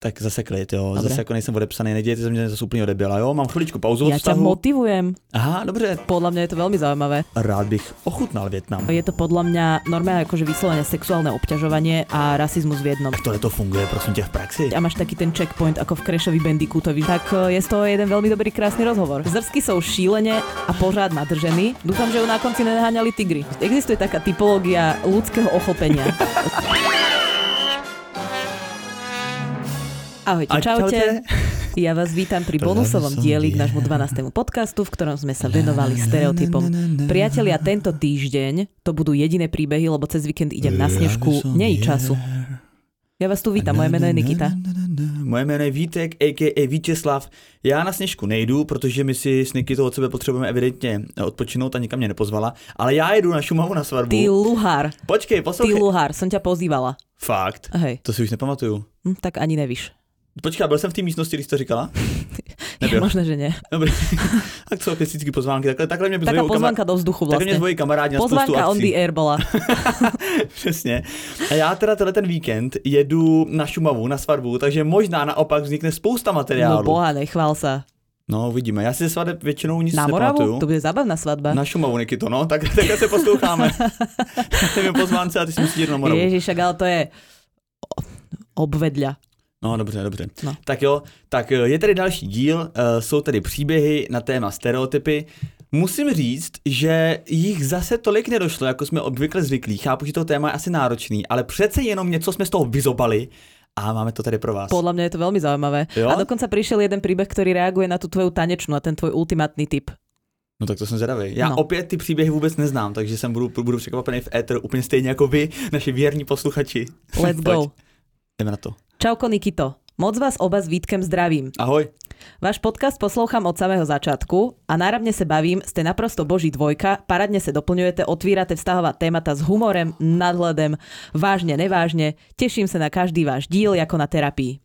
Tak zase klid, jo. Dobre. Zase jako nejsem odepsaný, nedějte ze mě zase úplně odebila, jo. Mám chviličku pauzu od vztahu. motivujem. Aha, dobře. Podľa mňa je to veľmi zaujímavé. Rád bych ochutnal Větnam. Je to podľa mňa normálne akože vyslovene sexuálne obťažovanie a rasizmus v jednom. Tohle to funguje, prosím tě, v praxi? a máš taký ten checkpoint ako v Crashovi Bandicootovi, tak e, je z toho jeden veľmi dobrý krásny rozhovor. Zrsky sú šílene a pořád nadržení. Dúfam, že ju na konci nenaháňali tigry. Existuje taká typológia ľudského ochopenia. Ahojte, A čaute. Ja vás vítam pri bonusovom dieli k nášmu 12. podcastu, v ktorom sme sa venovali stereotypom. Priatelia, tento týždeň to budú jediné príbehy, lebo cez víkend idem na snežku, nej času. Ja vás tu vítam, moje meno je Nikita. Moje jméno je Vítek, a.k.a. Vítězslav. Já na sněžku nejdu, protože my si s Nikitou od sebe potřebujeme evidentně odpočinout a nikam mě nepozvala. Ale já jedu na Šumavu na svatbu. Ty luhár, Počkej, ty poslouchej. luhár, som ťa pozývala. Fakt? Hej, To si už nepamatuju. hm, tak ani nevíš. Počkej, byl jsem v té místnosti, když jsi to říkala? Nebyl. možné, že nie. Dobrý. tak co, klasické pozvánky. Takhle, takhle mě Taká pozvánka do vzduchu Takhle mě zvojí kamarádi na spoustu Pozvánka on akcí. the air bola. Přesně. A já teda tenhle ten víkend jedu na Šumavu, na svatbu, takže možná naopak vznikne spousta No materiálu. boha, nechvál sa. No, uvidíme. Já si ze svadeb většinou nic Na nepamatuju. Moravu? To bude zábavná svadba. Na Šumavu, Nikito, no, tak, tak se posloucháme. Nevím pozvánce a ty si musíš jít na Moravu. Ježiš, ale to je obvedľa. No, dobře, dobře. No. Tak jo, tak eh, je tady další díl, eh, jsou tady příběhy na téma stereotypy. Musím říct, že jich zase tolik nedošlo, jako jsme obvykle zvyklí. Chápu, že to téma je asi náročný, ale přece jenom něco jsme z toho vyzobali a máme to tady pro vás. Podľa mňa je to veľmi zaujímavé. Jo? A dokonca prišiel jeden príbeh, ktorý reaguje na tú tvoju tanečnú, na ten tvoj ultimátny typ. No tak to jsem zvědavý. Já No. opět ty příběhy vůbec neznám, takže jsem budu, budu překvapený v éteru úplně stejně jako vy, naši věrní posluchači. Let's go. Jdeme na to. Čauko Nikito. Moc vás oba s Vítkem zdravím. Ahoj. Váš podcast poslouchám od samého začátku a náravne se bavím, ste naprosto boží dvojka, paradne se doplňujete, otvírate vztahová témata s humorem, nadhledem, vážne, nevážne, teším sa na každý váš díl ako na terapii.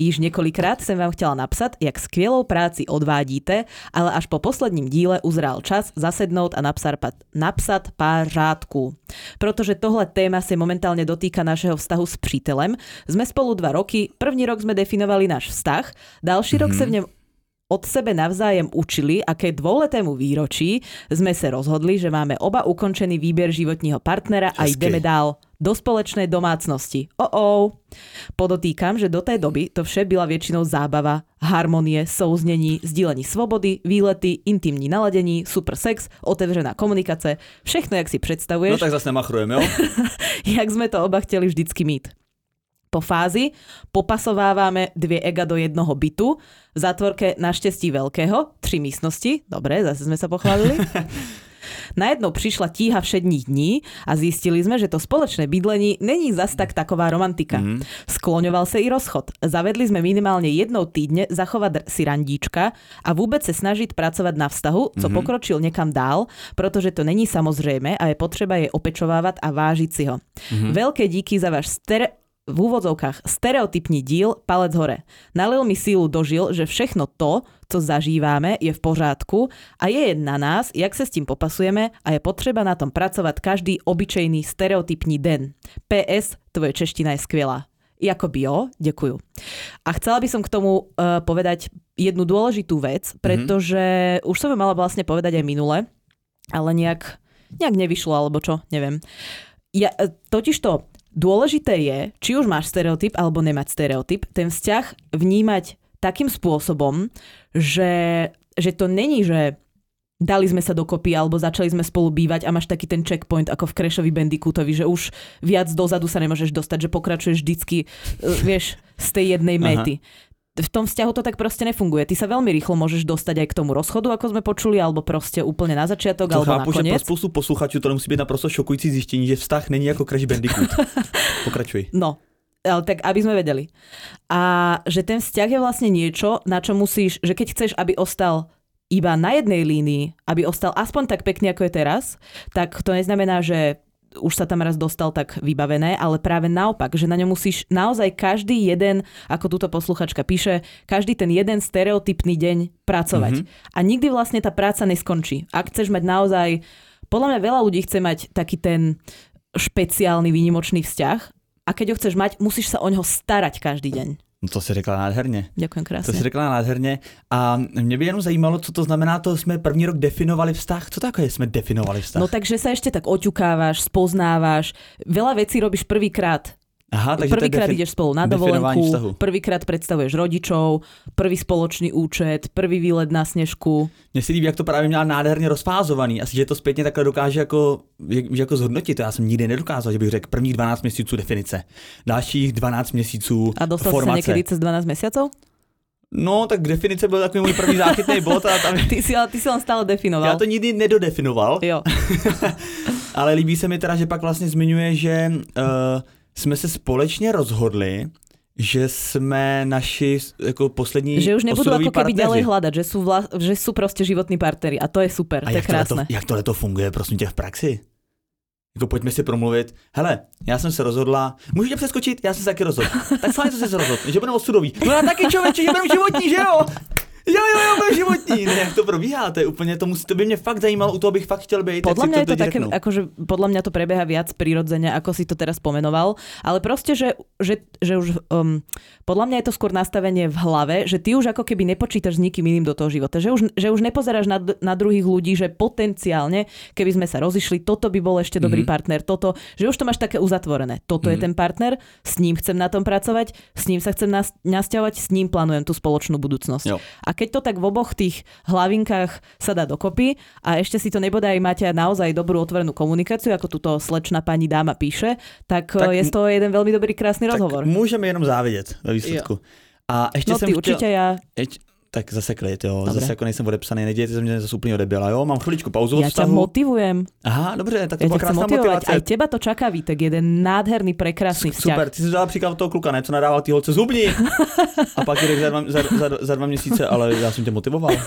Již několikrát jsem vám chtěla napsat, jak skvělou práci odvádíte, ale až po posledním díle uzrál čas zasednout a napsat, napsat pár řádků. Protože tohle téma se momentálně dotýka našeho vztahu s přítelem. Jsme spolu dva roky, první rok jsme definovali náš vztah, další rok se v něm od sebe navzájem učili a ke dvouletému výročí sme sa rozhodli, že máme oba ukončený výber životního partnera a Hezky. ideme dál do společnej domácnosti. Oh oh. Podotýkam, že do té doby to vše byla většinou zábava, harmonie, souznění, sdílení svobody, výlety, intimní naladení, super sex, otevřená komunikace, všechno, jak si No představuješ, tak zase nemachrujeme, jo? jak sme to oba chtěli vždycky mít. Po fázi popasovávame dvě ega do jednoho bytu, v zátvorke naštěstí veľkého, tři místnosti, dobre, zase sme sa pochválili. Najednou přišla tíha všedních dní a zistili sme, že to společné bydlení není zas tak taková romantika. Mhm. Skloňoval se i rozchod. Zavedli sme minimálně jednou týdne zachovat si randíčka a vůbec se snažit pracovat na vztahu, co pokročil někam dál, protože to není samozřejmé a je potřeba je opečovávat a vážit si ho. Veľké díky za váš stere v úvodzovkách stereotypní díl Palec hore. Nalil mi sílu dožil, že všechno to, co zažíváme, je v pořádku a je na nás, jak se s tím popasujeme a je potřeba na tom pracovat každý obyčejný stereotypní den. PS, tvoje čeština je skvělá. Jakoby jo, děkuju. A chcela by som k tomu uh, povedať jednu dôležitú vec, pretože už som ju mala vlastne povedať aj minule, ale nejak, nejak nevyšlo, alebo čo, neviem. Ja, e, totiž to, dôležité je, či už máš stereotyp alebo nemať stereotyp, ten vzťah vnímať takým spôsobom, že, že to není, že dali sme sa dokopy alebo začali sme spolu bývať a máš taký ten checkpoint ako v Crashovi Bandicootovi, že už viac dozadu sa nemôžeš dostať, že pokračuješ vždycky, e, vieš, z tej jednej Aha. V tom vzťahu to tak proste nefunguje. Ty sa veľmi rýchlo môžeš dostať aj k tomu rozchodu, ako sme počuli, alebo proste úplne na začiatok, To alebo chápu, že pro spoustu posluchačů to musí být naprosto šokující zjištění, že vztah není jako Crash Bandicoot. Pokračuj. No, ale tak aby sme vedeli. A že ten vzťah je vlastne niečo, na čo musíš, že keď chceš, aby ostal iba na jednej línii, aby ostal aspoň tak pekne, ako je teraz, tak to neznamená, že už sa tam raz dostal tak vybavené, ale práve naopak, že na ňom musíš naozaj každý jeden, ako túto posluchačka píše, každý ten jeden stereotypný deň pracovať. Mm-hmm. A nikdy vlastne tá práca neskončí. Ak chceš mať naozaj, podľa mňa veľa ľudí chce mať taký ten špeciálny výnimočný vzťah a keď ho chceš mať, musíš sa o ňoho starať každý deň. No to si řekla nádherně. Ďakujem To krásne. si řekla nádherně. A mě by jenom zajímalo, co to znamená, to jsme první rok definovali vztah. Co takové jsme definovali vztah? No takže sa ešte tak oťukávaš, spoznávaš, veľa vecí robíš prvýkrát. Aha, takže Prvýkrát ideš spolu na dovolenku, prvýkrát predstavuješ rodičov, prvý spoločný účet, prvý výlet na snežku. Mně se líbí, jak to právě měla nádherně rozfázovaný. Asi, že to zpětně takhle dokáže jako, že, jako zhodnotit. To já jsem nikdy nedokázal, že bych řekl prvních 12 měsíců definice, dalších 12 měsíců A dostal si sa formace. niekedy cez 12 mesiacov? No, tak definice byl takový můj první záchytný bod a tam, Ty si, ty si len stále definoval. já to nikdy nedodefinoval, Jo. ale líbí se mi teda, že pak vlastně zmiňuje, že uh, jsme se společně rozhodli, že jsme naši jako poslední Že už nebudú ako keby partneři. ďalej hľadať, že sú, vla, že sú proste životní partnery a to je super, A to je jak tohle, to, krásne. jak tohle to funguje, prosím tě, v praxi? Jako pojďme si promluvit. Hele, já jsem se rozhodla, můžu tě přeskočit? Já jsem se taky rozhodl. tak fajn, co jsi se rozhodl, že budeme osudový. No já taky člověče, že budeme životní, že jo? Jo, jo, jo, budeme životní. Ne, jak to probíhá, to je úplně, to, musí, to by mě fakt zajímalo, u toho bych fakt chtěl být. Podľa mňa je to také, akože podľa mňa to prebieha viac prirodzene, ako si to teraz pomenoval, ale proste, že, že, že už um, podľa mňa je to skôr nastavenie v hlave, že ty už ako keby nepočítaš s nikým iným do toho života, že už, že už nepozeráš na, na druhých ľudí, že potenciálne, keby sme sa rozišli, toto by bol ešte dobrý Mhm. partner, toto, že už to máš také uzatvorené. Toto je Mhm. ten partner, s ním chcem na tom pracovať, s ním sa chcem nas, nasťahovať, s ním plánujem tú spoločnú budúcnosť. Jo. A keď to tak v oboch tých hlavinkách sa dá dokopy a ešte si to nebodaj máte naozaj dobrú otvorenú komunikáciu, ako túto slečna pani dáma píše, tak, Tak tak je z toho jeden veľmi dobrý krásny rozhovor. Tak můžeme jenom závidět ve výsledku. A ještě No jsem ty chtěl... určite ja, tak zase klid, jo. Dobre. Zase jako nejsem odepsaný, nedějte se mě zase úplně odebila, jo. Mám chviličku pauzu od ťa vztahu. motivujem. Aha, dobře, tak to Ja byla krásná motivace. Aj teba to čaká, Vítek, jeden nádherný, prekrásny vzťah. Super, ty jsi dala příklad toho kluka, ne, co nadával ty holce zubní. A pak jdeš za, dva- za, za, za dva měsíce, ale já jsem tě motivoval.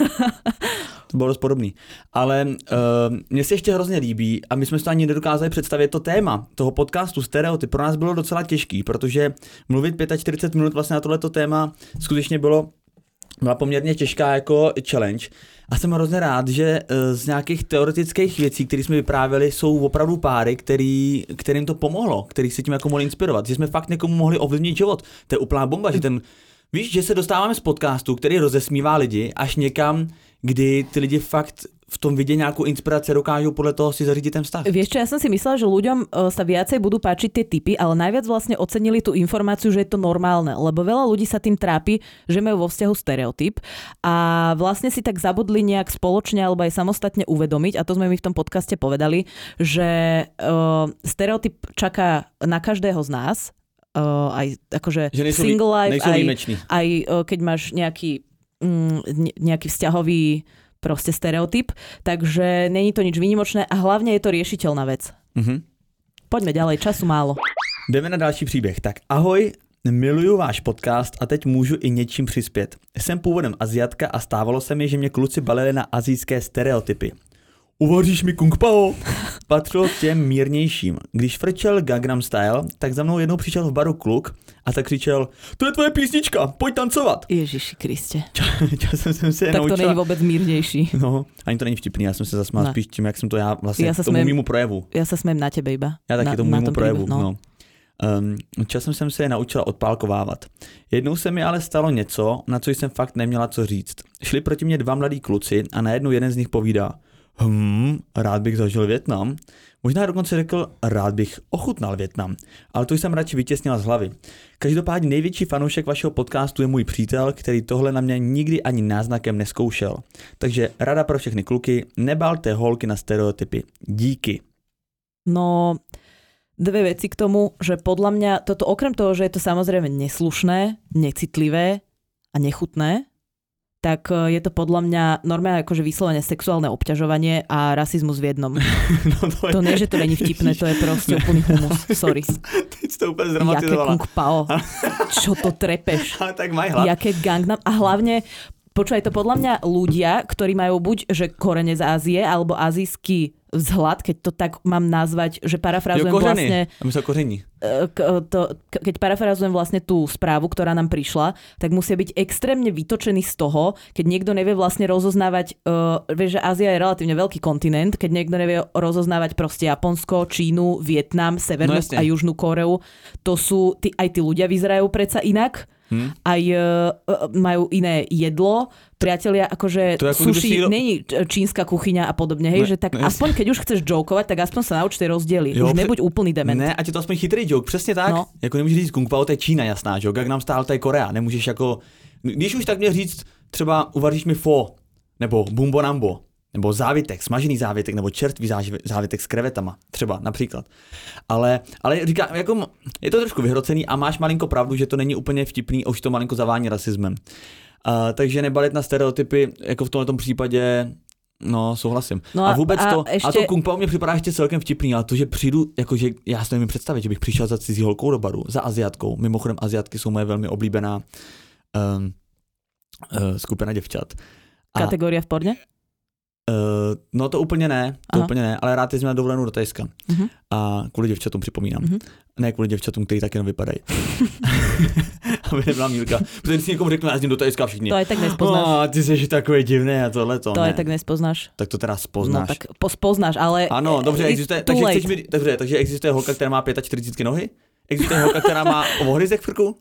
To bylo dost podobný. Ale uh, mně se ještě hrozně líbí, a my jsme si to ani nedokázali představit, to téma toho podcastu Stereotyp pro nás bylo docela těžký, protože mluvit 45 minut vlastně na tohleto téma skutečně bylo byla poměrně těžká jako challenge. A jsem hrozně rád, že eh, z nějakých teoretických věcí, které jsme vyprávěli, jsou opravdu páry, který, kterým to pomohlo, který se tím jako mohli inspirovat. Že jsme fakt někomu mohli ovlivnit život. To je úplná bomba, že ten, víš, že se dostáváme z podcastu, který rozesmívá lidi, až někam, kdy ty lidi fakt v tom vidě nějakou inspiraci dokážou podle toho si zařídit ten vztah. Vieš čo, ja som si myslela, že ľuďom e, sa viacej budú páčiť tie typy, ale najviac vlastne ocenili tú informáciu, že je to normálne, lebo veľa ľudí sa tým trápi, že majú vo vzťahu stereotyp a vlastne si tak zabudli nejak spoločne alebo aj samostatne uvedomiť, a to sme my v tom podcaste povedali, že uh, stereotyp čaká na každého z nás, uh, aj akože Že nejsou, single life, aj, aj uh, keď máš nejaký, mm, ne- nejaký vzťahový proste stereotyp, takže není to nič výnimočné a hlavne je to riešiteľná vec. Mhm. Poďme ďalej, času málo. Jdeme na další příběh. Tak ahoj, miluju váš podcast a teď můžu i něčím přispět. Jsem původem Aziatka a stávalo se mi, že mě kluci balili na azijské stereotypy. Uvaříš mi kung pao? Patřilo k těm mírnějším. Když frčel Gangnam Style, tak za mnou jednou přišel v baru kluk a tak křičel, to je tvoje písnička, pojď tancovat. Ježiši Kriste. Časem jsem se je Tak to naučila. není vôbec mírnejší. No, ani to není vtipný, já jsem se zasmál Ne. spíš tím, jak jsem to já vlastně Já já se tomu mýmu projevu. Ja sa smiem na tebe iba. Já taky na, tomu na mimo projevu. príbehu, No. Um, časem jsem se je naučila odpálkovávat. Jednou se mi ale stalo něco, na co jsem fakt neměla co říct. Šli proti mě dva mladí kluci a najednou jeden z nich povídá Hm, rád bych zažil Větnam. Možná dokonce řekl, rád bych ochutnal Větnam, ale to jsem radši vytěsnila z hlavy. Každopádně největší fanoušek vašeho podcastu je můj přítel, který tohle na mě nikdy ani náznakem neskoušel. Takže rada pro všechny kluky, nebalte holky na stereotypy. Díky. No, dve veci k tomu, že podľa mňa toto okrem toho, že je to samozrejme neslušné, necitlivé a nechutné, tak e, je to podľa mňa normálne akože vyslovene sexuálne obťažovanie a rasizmus v jednom. No to, je... To nie, že to není vtipné, to je proste úplný humus. Sorry. Teď jsi to Jaké zdramatizovala. kung pao. Čo to trepeš? Ale tak maj hlad. Jaké gangnam. A hlavne, počúvaj to podľa mňa ľudia, ktorí majú buď že korene z Ázie, alebo azijský vzhľad, keď to tak mám nazvať, že Jo, parafrazujem kořeny. vlastne A my sa koření. e, k, to, keď parafrazujem vlastne tú správu, ktorá nám prišla, tak musia byť extrémne vytočení z toho, keď niekto nevie vlastne rozoznávať, uh, vieš, že Ázia je relatívne veľký kontinent, keď niekto nevie rozoznávať proste Japonsko, Čínu, Vietnam, Severnú No jasne. a Južnú Koreu, to sú, tí, aj tí ľudia vyzerajú predsa inak. Hm? aj uh, majú iné jedlo, priatelia, akože To ako sushi si není čínska kuchyňa a podobne, hej, Ne, že tak ne, aspoň keď už chceš jokovať, tak aspoň sa nauč tie rozdiely. Jo, už nebuď úplný dement. Ne, ať je to aspoň chytrý joke, přesně tak. No. Jako nemůžeš říct Kung Pao, to je Čína jasná, že? Jak nám stál, to je Korea. Nemůžeš jako, když už tak mě říct, třeba uvaříš mi fo, nebo bumbo nambo, nebo závitek, smažený závitek, nebo čerstvý závitek s krevetama, třeba například. Ale, ale říkám, jako je to trošku vyhrocený a máš malinko pravdu, že to není úplně vtipný a už to malinko zavání rasismem. Uh, takže nebalit na stereotypy, jako v tomto případě, no souhlasím. No a, a- vůbec a to, a ještě- to Kung Pao mě připadá ještě celkem vtipný, ale to, že přijdu, jakože já si nevím představit, že bych přišel za cizí holkou do baru, za Aziatkou. Mimochodem Aziatky jsou moje velmi oblíbená um, uh, skupina děvčat. A, Kategória v porne? Uh, no to úplně ne, to Aha. úplně ne, ale rád jezdím na dovolenou do Tajska. Mhm. A kvůli děvčatům připomínám. Mhm. Ne kvůli děvčatům, který tak jenom vypadají. Aby nebyla Mílka. Protože si někomu řeknu, já jezdím do Tajska všichni. To aj tak nespoznáš. Oh, ty jsi takový divný a tohle to. To ne. aj tak nespoznáš. tak to teda No spoznáš. tak po- spoznáš, ale... Ano, dobře, existuje, takže, chceš mi, dobře, takže existuje holka, která má 45 nohy? Existuje holka, která má ohryzek v krku?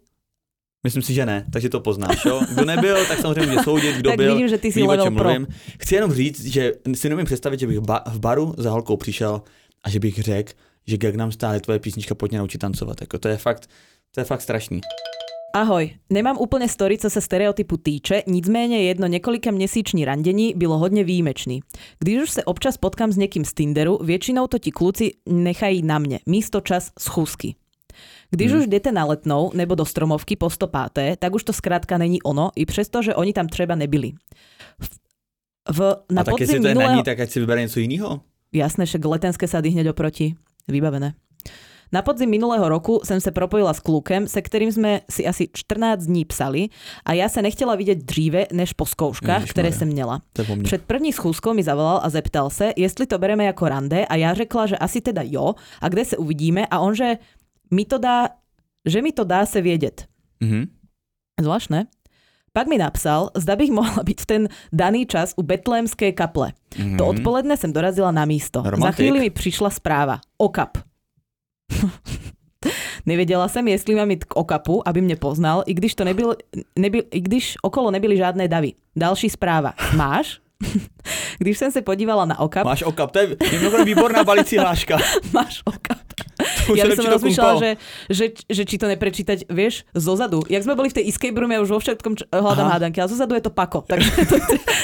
Myslím si, že ne, takže to poznáš, jo? Kdo nebyl, tak samozřejmě může soudit, kdo tak byl, vidím, že ty si ví, o čem pro. mluvím. Chci jenom říct, že si nemůžu představit, že bych ba- v baru za holkou přišel a že bych řekl, že Gangnam Style je tvoje písnička, pojď mě naučit tancovat. Jako, to je fakt, to je fakt strašný. Ahoj, nemám úplne story, co sa stereotypu týče, nicméně jedno několika měsíční randení bylo hodně výjimečný. Když už se občas potkám s někým z Tinderu, většinou to ti kluci nechají na mne, místo čas schůzky. Když Hmm. už jdete na letnou nebo do stromovky po 105, tak už to zkrátka není ono, i přesto, že oni tam třeba nebyli. V, na a tak jestli podzim to minulého... ní, tak ať si vybere něco jiného. Jasné, však letenské sady hneď oproti. Vybavené. Na podzim minulého roku jsem se propojila s klukem, se kterým jsme si asi 14 dní psali a já se nechtěla vidět dříve než po zkouškách, Ježišmarja. které jsem měla. Před první schůzkou mi zavolal a zeptal se, jestli to bereme jako rande a já řekla, že asi teda jo a kde se uvidíme a on, že mi to dá, že mi to dá se vědět. Mhm. Zvláštne. Pak mi napsal, zda bych mohla byť v ten daný čas u betlémské kaple. Mhm. To odpoledne jsem dorazila na místo. Za Romantik. chvíli mi přišla zpráva. Okap. Nevěděla jsem, jestli mám jít k okapu, aby mě poznal, i když, to nebyl, nebyl, i když okolo nebyly žádné davy. Další zpráva. Máš? Když jsem se podívala na okap, Máš okap, to je mimochodem výborná balící hláška. máš okap. Ja by som rozmýšľala, že, že, že či to neprečítať, vieš, zozadu. Jak sme boli v tej escape room, ja už vo všetkom č- hľadám Aha. hádanky, ale zozadu je to pako, takže to,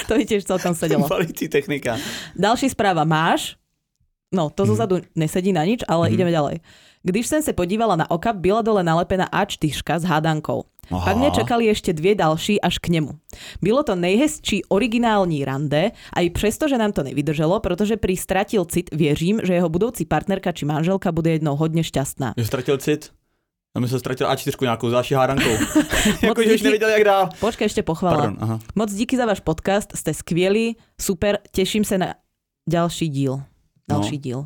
to by tiež celkom sedelo. Balící technika. Další správa máš. No, to zozadu nesedí na nič, ale Mhm. ideme ďalej. Když jsem se podívala na okap, byla dole nalepená A4 s hádankou. Aha. Pak mě čekali ještě dvě další až k němu. Bylo to nejhezčí originální rande, aj přesto, že nám to nevydrželo, protože prý stratil cit, věřím, že jeho budoucí partnerka či manželka bude jednou hodně šťastná. Že ztratil cit? A my se ztratil A4 nějakou další hádankou. Moc jako, že už díky. nevěděl, jak dál. Počkej, ešte pochvala. Pardon, aha. Moc díky za váš podcast, ste skvělí, super, teším se na ďalší díl. Další No. díl.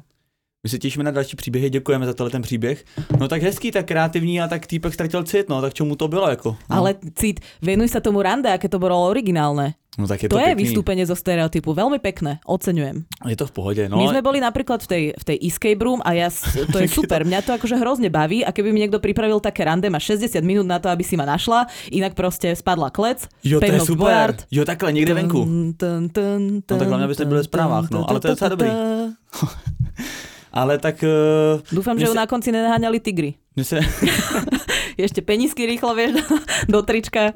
My se těšíme na další příběhy, děkujeme za tenhle ten příběh. No tak hezký, tak kreativní a tak týpek ztratil cit, no tak čemu to bylo jako? No, Ale cít, venuj sa tomu rande, aké to bolo originálne. no tak je To, to, je vystúpenie zo stereotypu, veľmi pekné, oceňujem. Je to v pohodě, no. My sme boli napríklad v tej, v tej escape room a ja, to je super, mňa to akože hrozne baví a keby mi niekto pripravil také rande, má 60 minut na to, aby si ma našla, inak proste spadla klec, Jo, to je super. Boyard. Jo, takhle, někde venku. Tun, tun, tun, No tak hlavně, abyste byli ve zprávách, no, ale to je docela dobrý. Ale tak uh, Dúfam, Mne že ju sa- na konci nenaháňali tigry. mně se, Ešte penisky rýchlo, vieš, do trička.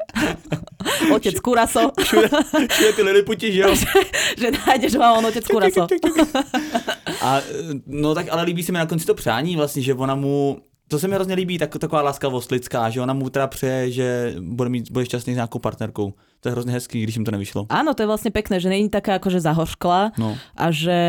Otec Kuraso. všude ty liliputi, že jo? že nájdeš ho on otec Kuraso. A eh, no tak ale líbí se mi na konci to přání vlastně, že ona mu, to se mi hrozně líbí, tak, taková láskavost lidská, že ona mu teda přeje, že bude, mít, bude šťastný s nějakou partnerkou. To je hrozně hezký, když jim to nevyšlo. Áno, to je vlastne pekné, že není taká akože zahošklá No. a že,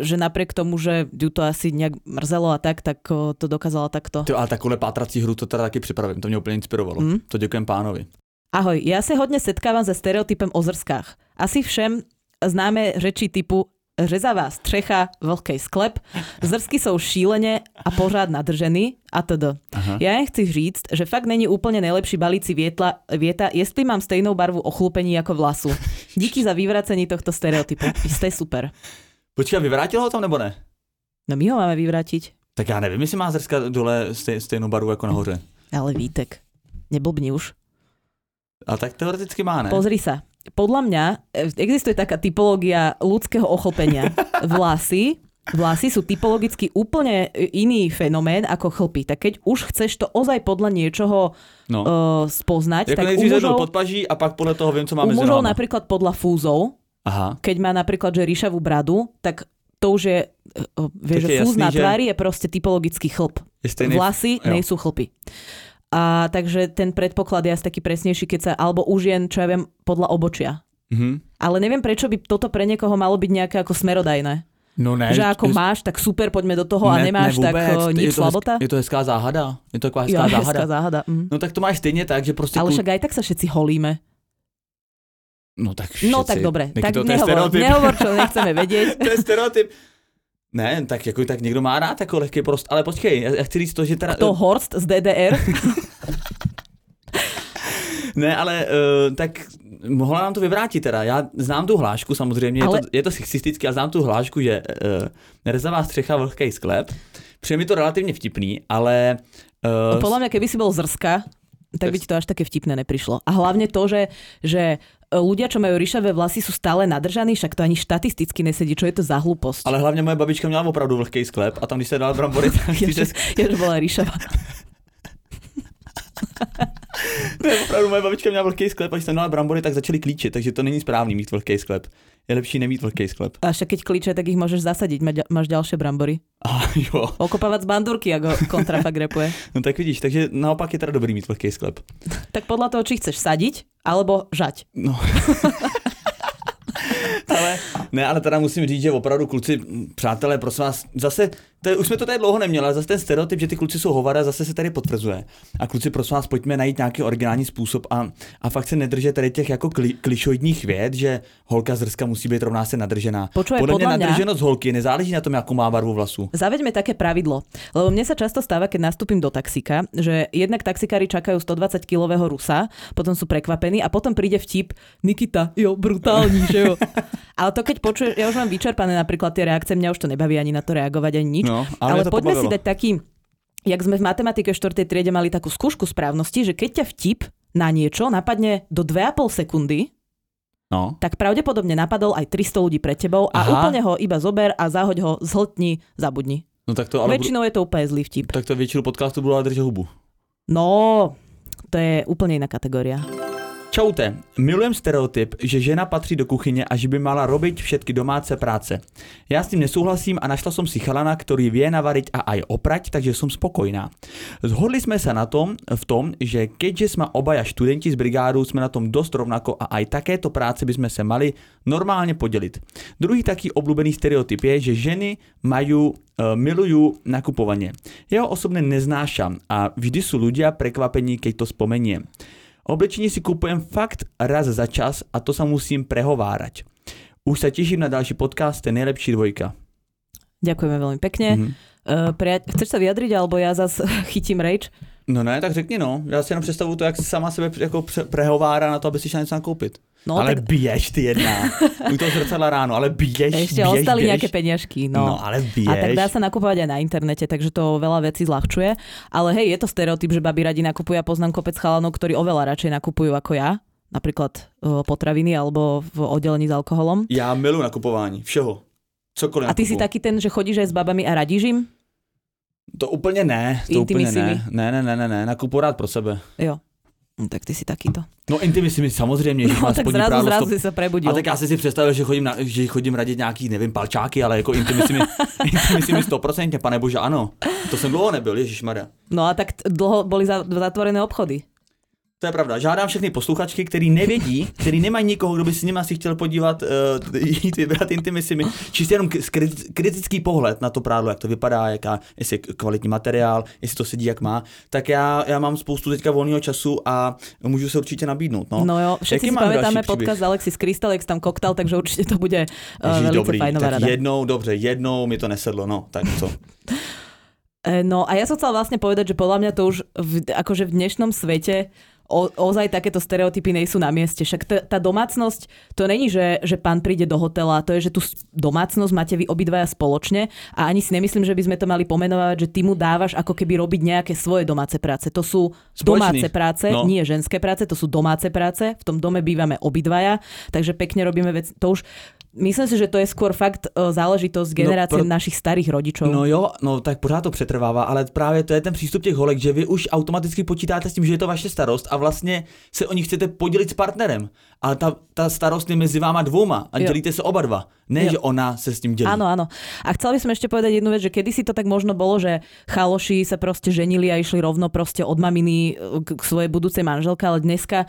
že napriek tomu, že ju to asi nejak mrzelo a tak, tak o, to dokázala takto. Ty, ale takovou pátrací hru to teda taky připravím, to mě úplně inspirovalo. Mm. To děkujem pánovi. Ahoj, ja sa hodne setkávam se stereotypem o zrskách. Asi všem známe řeči typu řezavá střecha, vlhkej sklep, zrsky jsou šíleně a pořád nadržený a td. Aha. Ja jen chci říct, že fakt není úplně nejlepší balící vietla, vieta, jestli mám stejnou barvu ochlupení jako vlasu. Díky za vyvracení tohto stereotypu. Jste super. Počkej, vyvrátil ho tam nebo ne? No my ho máme vyvrátiť. Tak já nevím, jestli má zrska dole stej, stejnou barvu jako nahoře. Ale Vítek, neblbni už. A tak teoreticky má, ne? Pozri sa. Podľa mňa e, existuje taká typológia ľudského ochlpenia. Vlasy Vlasy sú typologicky úplne iný fenomén ako chlpy. Tak keď už chceš to ozaj podľa niečoho no. uh, spoznať, jako tak u mužov... podpaží a pak podľa toho viem, co máme U mužov napríklad podľa fúzov, Aha. keď má napríklad že ríšavú bradu, tak to už je, uh, vieš, že fúz na tvári je proste typologický chlp. Vlasy jo. nejsú chlpy. A takže ten predpoklad je asi taký presnejší, keď sa, alebo už jen, čo ja viem, podľa obočia. Mm-hmm. Ale neviem, prečo by toto pre niekoho malo byť nejaké ako smerodajné. No ne, že ako je, máš, tak super, poďme do toho ne, a nemáš, ne, tak uh, nič je to slabota? je to hezká záhada. Je to taková hezká jo, záhada. Hezká záhada. Mm. No tak to máš stejně tak, že prostě... Ale však aj tak sa všetci holíme. No tak všetci. No tak dobre, tak to, nehovor, nehovor, čo nechceme vedieť. to je stereotyp. Ne, tak jako tak někdo má rád jako lehký prost, ale počkej, já, já chci říct to, že teda... To Horst z DDR? ne, ale uh, tak mohla nám to vyvrátit teda. Já znám tu hlášku samozřejmě, ale... je, to, je to sexistické, já znám tu hlášku, že uh, rezavá střecha, vlhký sklep. Přijde mi to relativně vtipný, ale... Uh, Podľa mňa, keby si bol zrska, tak by ti to až také vtipné neprišlo. A hlavne to, že, že ľudia, čo majú ryšavé vlasy, sú stále nadržaní, však to ani štatisticky nesedí. Čo je to za hlúposť? Ale hlavne moja babička měla opravdu vlhký sklep a tam, když se dala brambory, tak... je, že, je, že bola ryšavá. ne, opravdu moje babička měla vlhký sklep a když jsem dala brambory, tak začaly klíčit, takže to není správný mít vlhký sklep. Je lepší nemít vlhký sklep. A však keď klíče, tak ich môžeš zasadiť, máš ďalšie brambory. A jo. Okopávať z bandurky, ako kontrafakt repuje. no tak vidíš, takže naopak je teda dobrý mít vlhký sklep. tak podľa toho, či chceš sadiť, alebo žať. No. ale, ne, ale teda musím říct, že opravdu kluci, přátelé, prosím vás, zase to už jsme to tady dlouho neměli, ale zase ten stereotyp, že ty kluci jsou hovada, zase se tady potvrzuje. A kluci, prosím vás, pojďme najít nějaký originální způsob a, a fakt se nedrže tady těch jako kli, klišoidních věd, že holka zrska musí být rovná se nadržená. Počuaj, podle, mě nadrženosť holky nezáleží na tom, jakou má barvu vlasu. Zaveďme také pravidlo, lebo mne sa často stáva, keď nastúpim do taxika, že jednak taxikári čakajú 120 kilového Rusa, potom sú prekvapení a potom príde vtip Nikita, jo, brutálny, že jo. Ale to keď počuješ, ja už mám vyčerpané napríklad tie reakcie, mňa už to nebaví ani na to reagovať, ani nič. No, ale ale poďme pobavilo. si dať taký, jak sme v matematike 4. triede mali takú skúšku správnosti, že keď ťa vtip na niečo napadne do 2,5 sekundy, no. tak pravdepodobne napadol aj 300 ľudí pred tebou a Aha. úplne ho iba zober a zahoď ho, zhltni, zabudni. No tak to, ale Väčšinou je to úplne zlý vtip. Tak to väčšinu podcastu budú ale hubu. No, to je úplne iná kategória. Čaute, milujem stereotyp, že žena patří do kuchyně a že by mala robiť všetky domáce práce. Já s tím nesouhlasím a našla som si chalana, ktorý vie navariť a aj oprať, takže som spokojná. Zhodli sme sa na tom, v tom, že keďže sme obaja študenti z brigádu, sme na tom dosť rovnako a aj takéto práce by sme sa mali normálne podeliť. Druhý taký obľúbený stereotyp je, že ženy majú uh, milujú nakupovanie. Ja ho osobne neznášam a vždy sú ľudia prekvapení, keď to spomeniem. Oblečení si kupujem fakt raz za čas a to sa musím prehovárať. Už sa teším na ďalší podcast, ten nejlepší dvojka. Ďakujeme veľmi pekne. Mm-hmm. Uh, pria- chceš sa vyjadriť, alebo ja zas chytím reč? No ne, tak řekni no. Já si jenom představuju to, jak si sama sebe jako prehovárá na to, aby si šla něco nakoupit. No, ale tak... běž ty jedna. U toho zrcadla ráno, ale běž, Ešte běž, ostali běž. nejaké peniažky. No. no. ale běž. A tak dá sa nakupovať aj na internete, takže to veľa vecí zľahčuje. Ale hej, je to stereotyp, že babi radi nakupujú a poznám kopec chalanov, ktorí oveľa radšej nakupujú ako ja. Napríklad potraviny alebo v oddelení s alkoholom. Ja milujem nakupování, všeho. Cokoliv A ty nakupuju. si taký ten, že chodíš aj s babami a radíš im? To úplně ne, to úplně ne. Ne, ne, ne, ne, ne, nakupuju rád pro sebe. Jo. No, tak ty si takýto. No intimismy samozřejmě, no, tak zrazu, právo, zrazu si se prebudil. A tak já si si představil, že chodím, na, že chodím radit nějaký, nevím, palčáky, ale jako intimismy, intimismy 100%, pane bože, ano. To jsem dlouho nebyl, Maria. No a tak dlouho boli zatvorené obchody. To je pravda. Žádám všechny posluchačky, který nevědí, který nemají nikoho, kdo by si nima si chtěl podívat, uh, jít vybrat intimismy. Čistě jenom kritický pohled na to prádlo, jak to vypadá, jaká, jestli je kvalitní materiál, jestli to sedí, jak má. Tak já, já mám spoustu teďka volného času a můžu se určitě nabídnout. No, no jo, všetci si pamätáme podcast Alexis Krystal, jak tam koktal, takže určitě to bude uh, Ježiš, velice dobrý, fajnová rada. jednou, dobře, jednou mi to nesedlo, no, tak co. No a ja som chcela vlastne povedať, že podľa mňa to už v, akože v dnešnom svete o, ozaj takéto stereotypy nejsú na mieste. Však t- tá domácnosť, to není, že, že pán príde do hotela, to je, že tú domácnosť máte vy obidvaja spoločne a ani si nemyslím, že by sme to mali pomenovať, že ty mu dávaš ako keby robiť nejaké svoje domáce práce. To sú Spoločný. domáce práce, No. nie ženské práce, to sú domáce práce. V tom dome bývame obidvaja, takže pekne robíme vec. To už Myslím si, že to je skôr fakt e, záležitosť generácie pro- našich starých rodičov. No jo, no tak pořád to přetrvává, ale právě to je ten přístup těch holek, že vy už automaticky počítáte s tím, že je to vaše starost a vlastně se o ní chcete podělit s partnerem. Ale ta, ta starost je mezi váma dvouma a Jo. dělíte se oba dva. Ne, Jo. že ona se s tím dělí. Áno, áno. A chcela by som ešte povedať jednu vec, že kedysi to tak možno bolo, že chaloši sa proste ženili a išli rovno proste od maminy e, k, svojej budúcej manželke, ale dneska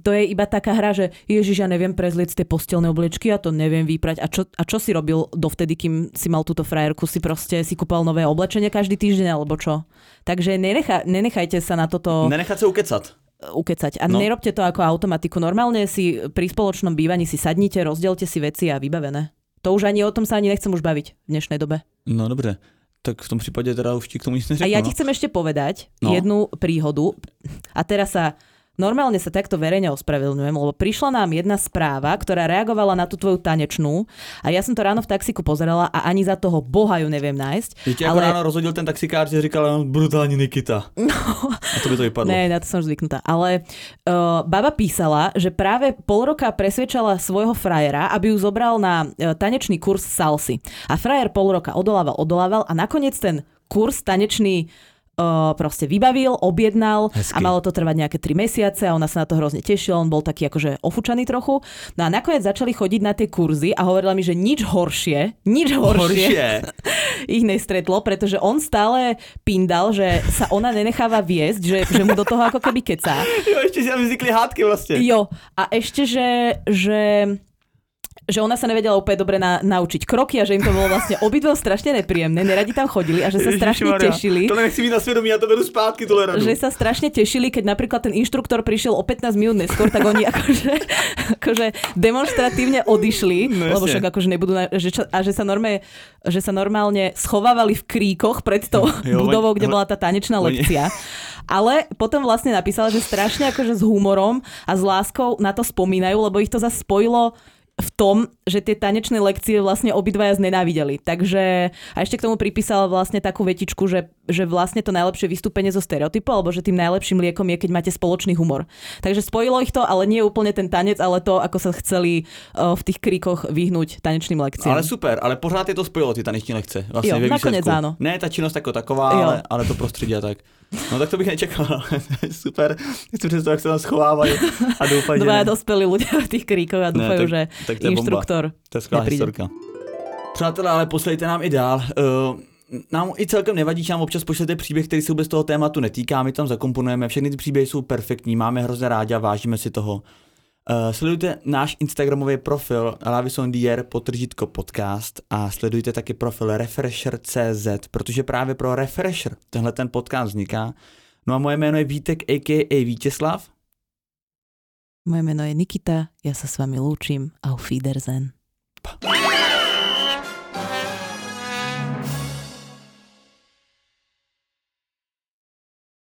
to je iba taká hra, že ježiš, ja neviem prezliec tie postelné obliečky, ja to neviem vyprať. A čo, a čo si robil dovtedy, kým si mal túto frajerku? Si proste si kúpal nové oblečenie každý týždeň, alebo čo? Takže nenecha, nenechajte sa na toto Nenechat se ukecat. Ukecať. A No. no. nerobte to ako automatiku. Normálne si pri spoločnom bývaní si sadnite, rozdielte si veci a vybavené. To už ani o tom sa ani nechcem už baviť v dnešnej dobe. No dobře. Tak v tom případě teda už ti k tomu nic A neřeknu. ja no. ti chcem ešte povedať No. no. jednu príhodu. A teraz sa normálne sa takto verejne ospravedlňujem, lebo prišla nám jedna správa, ktorá reagovala na tú tvoju tanečnú a ja som to ráno v taxiku pozerala a ani za toho boha ju neviem nájsť. Tě jako ráno rozhodil ten taxikář, že říkal, no, brutální Nikita. No, A to by to vypadlo. Ne, na to som už zvyknutá. Ale uh, baba písala, že práve pol roka presvedčala svojho frajera, aby ju zobral na uh, tanečný kurz salsy. A frajer pol roka odolával, odolával a nakoniec ten kurz tanečný uh, proste vybavil, objednal Hezky. a malo to trvať nejaké 3 mesiace a ona sa na to hrozne tešila, on bol taký akože ofučaný trochu. No a nakoniec začali chodiť na tie kurzy a hovorila mi, že nič horšie, nič horšie, Horšie. ich nestretlo, pretože on stále pindal, že sa ona nenecháva viesť, že, že mu do toho ako keby kecá. Jo, ještě si vznikli hádky vlastně. Jo, a ešte, že, že že ona sa nevedela úplne dobre na, naučiť kroky a že im to bolo vlastne obidve strašne nepríjemné, neradi tam chodili a že sa strašne Ježišmarja, tešili. Tohle nechci mít na svědomí, já to beru zpátky, tohle radu. Že sa strašne tešili, keď napríklad ten inštruktor prišiel o 15 minút neskôr, tak oni akože, akože demonstratívne odišli, No, lebo však akože nebudú, na, že, čo, a že sa, normálne, že sa normálne schovávali v kríkoch pred tou Jo, budovou, kde bola tá tanečná lekcia. Ale potom vlastne napísala, že strašne akože s humorom a s láskou na to spomínajú, lebo ich to zase spojilo v tom, že tie tanečné lekcie vlastne obidvaja znenávideli. Takže a ešte k tomu pripísala vlastne takú vetičku, že, že vlastne to najlepšie vystúpenie zo stereotypu, alebo že tým najlepším liekom je, keď máte spoločný humor. Takže spojilo ich to, ale nie úplne ten tanec, ale to, ako sa chceli uh, v tých kríkoch vyhnúť tanečným lekciám. Ale super, ale pořád je to spojilo ty taneční lekce. Vlastně Jo, výsledku. áno. Ne ta činnost jako taková, Jo. ale, ale to prostředí a tak. No tak to bych nečekal. super. Si představ, jak se tam schovávají a doufají, že Dvaja ne. dospelí ľudia v tých kríkoch a tak- že tak to je bomba. inštruktor To je skvělá historka. Přátelé, ale poslejte nám i dál. Uh, nám i celkem nevadí, že nám občas pošlete příběh, který se vůbec toho tématu netýká, my tam zakomponujeme, všechny ty příběhy jsou perfektní, máme hrozně rádi a vážíme si toho. Uh, sledujte náš Instagramový profil Lavison Dier potržitko podcast a sledujte taky profil Refresher.cz, protože právě pro Refresher tenhle ten podcast vzniká. No a moje jméno je Vítek a.k.a. Vítězslav. Moje meno je Nikita, ja sa s vami lúčim. Auf Wiedersehen. Pa.